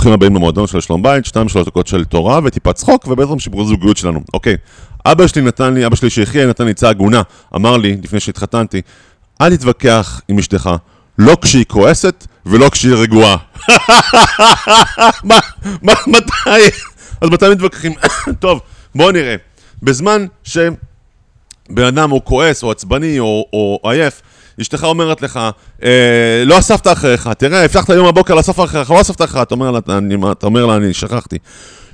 ברוכים הבאים למועדון של שלום בית, שתיים שלוש דקות של תורה וטיפת צחוק, ובעזרת שיפור זוגיות שלנו. אוקיי, אבא שלי נתן לי, אבא שלי שיחיה נתן לי עצה הגונה, אמר לי, לפני שהתחתנתי, אל תתווכח עם אשתך, לא כשהיא כועסת ולא כשהיא רגועה. מה, מה, מתי? אז מתי מתווכחים? טוב, בואו נראה. בזמן שבן אדם הוא כועס או עצבני או, או עייף, אשתך אומרת לך, אה, לא אספת אחריך, תראה, הבטחת היום בבוקר לאסוף אחריך, לא אספת אחריך, אתה אומר לה, אני, אתה אומר לה, אני שכחתי.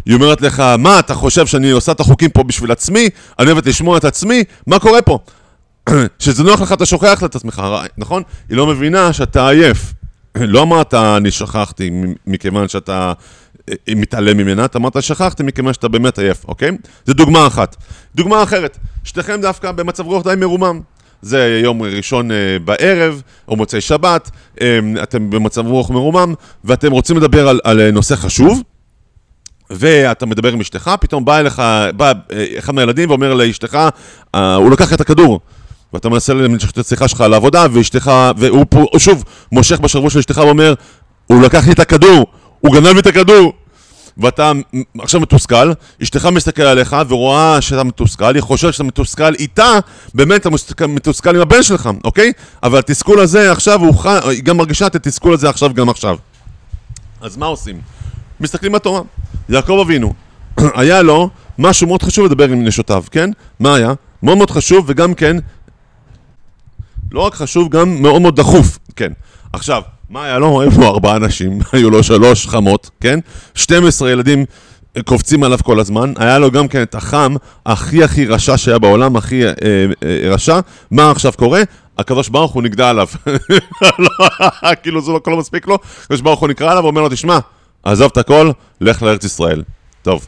היא אומרת לך, מה, אתה חושב שאני עושה את החוקים פה בשביל עצמי? אני אוהבת לשמוע את עצמי? מה קורה פה? כשזה נוח לך, אתה שוכח את עצמך, נכון? היא לא מבינה שאתה עייף. לא אמרת, אני שכחתי, מכיוון שאתה אה, מתעלם ממנה, אתה אמרת, שכחתי מכיוון שאתה באמת עייף, אוקיי? זו דוגמה אחת. דוגמה אחרת, שתיכם דווקא במצב רוח די מרומם. זה יום ראשון אה, בערב, או מוצאי שבת, אה, אתם במצב רוח מרומם, ואתם רוצים לדבר על, על נושא חשוב, ואתה מדבר עם אשתך, פתאום בא אליך, בא אחד מהילדים ואומר לאשתך, הוא לקח את הכדור. ואתה מנסה למשך את השיחה שלך לעבודה, ואשתך, והוא שוב, מושך בשרוול של אשתך ואומר, הוא לקח לי את הכדור, הוא גנב לי את הכדור. ואתה עכשיו מתוסכל, אשתך מסתכל עליך ורואה שאתה מתוסכל, היא חושבת שאתה מתוסכל איתה, באמת אתה מתוסכל עם הבן שלך, אוקיי? אבל התסכול הזה עכשיו, הוא, היא גם מרגישה את התסכול הזה עכשיו גם עכשיו. אז מה עושים? מסתכלים בתורה. יעקב אבינו, היה לו משהו מאוד חשוב לדבר עם נשותיו, כן? מה היה? מאוד מאוד חשוב וגם כן לא רק חשוב, גם מאוד מאוד דחוף, כן. עכשיו, מה היה לו? היו לו ארבעה אנשים, היו לו שלוש חמות, כן? 12 ילדים קופצים עליו כל הזמן, היה לו גם כן את החם הכי הכי רשע שהיה בעולם, הכי אה, אה, רשע. מה עכשיו קורה? הקדוש ברוך הוא נגדע עליו. לא, כאילו זה לא, לא מספיק לו, הקדוש ברוך הוא נקרא עליו ואומר לו, תשמע, עזוב את הכל, לך לארץ ישראל. טוב.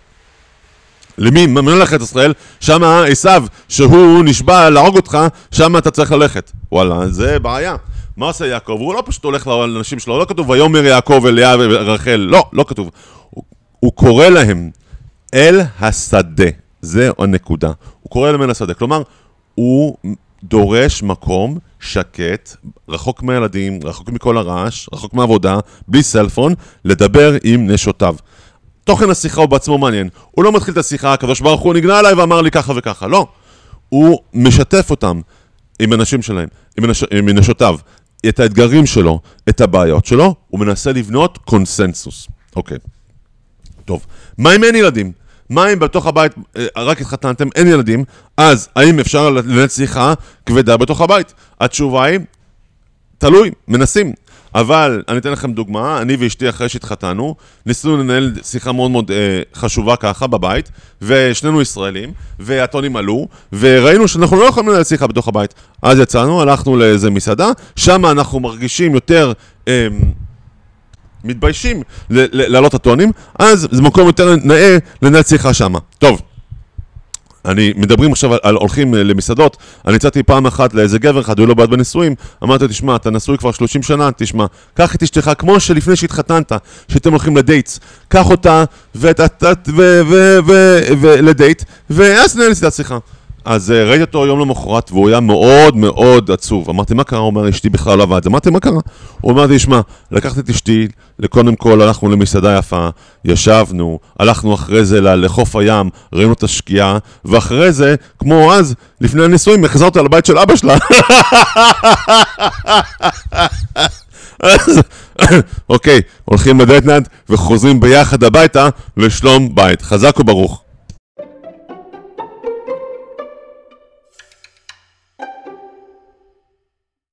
למי? ממלך את ישראל, שם עשיו, שהוא נשבע להרוג אותך, שם אתה צריך ללכת. וואלה, זה בעיה. מה עושה יעקב? הוא לא פשוט הולך לאנשים שלו, לא כתוב ויאמר יעקב אל לאה ורחל, לא, לא כתוב. הוא, הוא קורא להם אל השדה, זה הנקודה. הוא קורא להם אל השדה, כלומר, הוא דורש מקום שקט, רחוק מהילדים, רחוק מכל הרעש, רחוק מהעבודה, בלי סלפון, לדבר עם נשותיו. תוכן השיחה הוא בעצמו מעניין. הוא לא מתחיל את השיחה, הקדוש ברוך הוא נגנה עליי ואמר לי ככה וככה. לא. הוא משתף אותם עם אנשים שלהם, עם, אנש... עם נשותיו, את האתגרים שלו, את הבעיות שלו, הוא מנסה לבנות קונסנזוס. אוקיי. טוב. מה אם אין ילדים? מה אם בתוך הבית אה, רק התחתנתם, אין ילדים, אז האם אפשר לנהל שיחה כבדה בתוך הבית? התשובה היא, תלוי, מנסים. אבל אני אתן לכם דוגמה, אני ואשתי אחרי שהתחתנו, ניסינו לנהל שיחה מאוד מאוד אה, חשובה ככה בבית, ושנינו ישראלים, והטונים עלו, וראינו שאנחנו לא יכולים לנהל שיחה בתוך הבית. אז יצאנו, הלכנו לאיזה מסעדה, שם אנחנו מרגישים יותר... אה, מתביישים להעלות את הטונים, אז זה מקום יותר נאה לנהל שיחה שם. טוב, אני, מדברים עכשיו על, על הולכים אה, למסעדות, אני הצעתי פעם אחת לאיזה גבר אחד, הוא לא בעד בנישואים, אמרתי לו, תשמע, אתה נשוי כבר 30 שנה, תשמע, קח את אשתך כמו שלפני שהתחתנת, שאתם הולכים לדייטס, קח אותה ולדייט, ואז נהל את השיחה. אז uh, ראיתי אותו יום למחרת, והוא היה מאוד מאוד עצוב. אמרתי, מה קרה? הוא אומר, אשתי בכלל לא עבד. אמרתי, מה קרה? הוא אמר לי, שמע, לקחתי את אשתי, קודם כל הלכנו למסעדה יפה, ישבנו, הלכנו אחרי זה לחוף הים, ראינו את השקיעה, ואחרי זה, כמו אז, לפני הנישואים, החזרתי על הבית של אבא שלה. אוקיי, הולכים בדייטנט וחוזרים ביחד הביתה לשלום בית. חזק וברוך.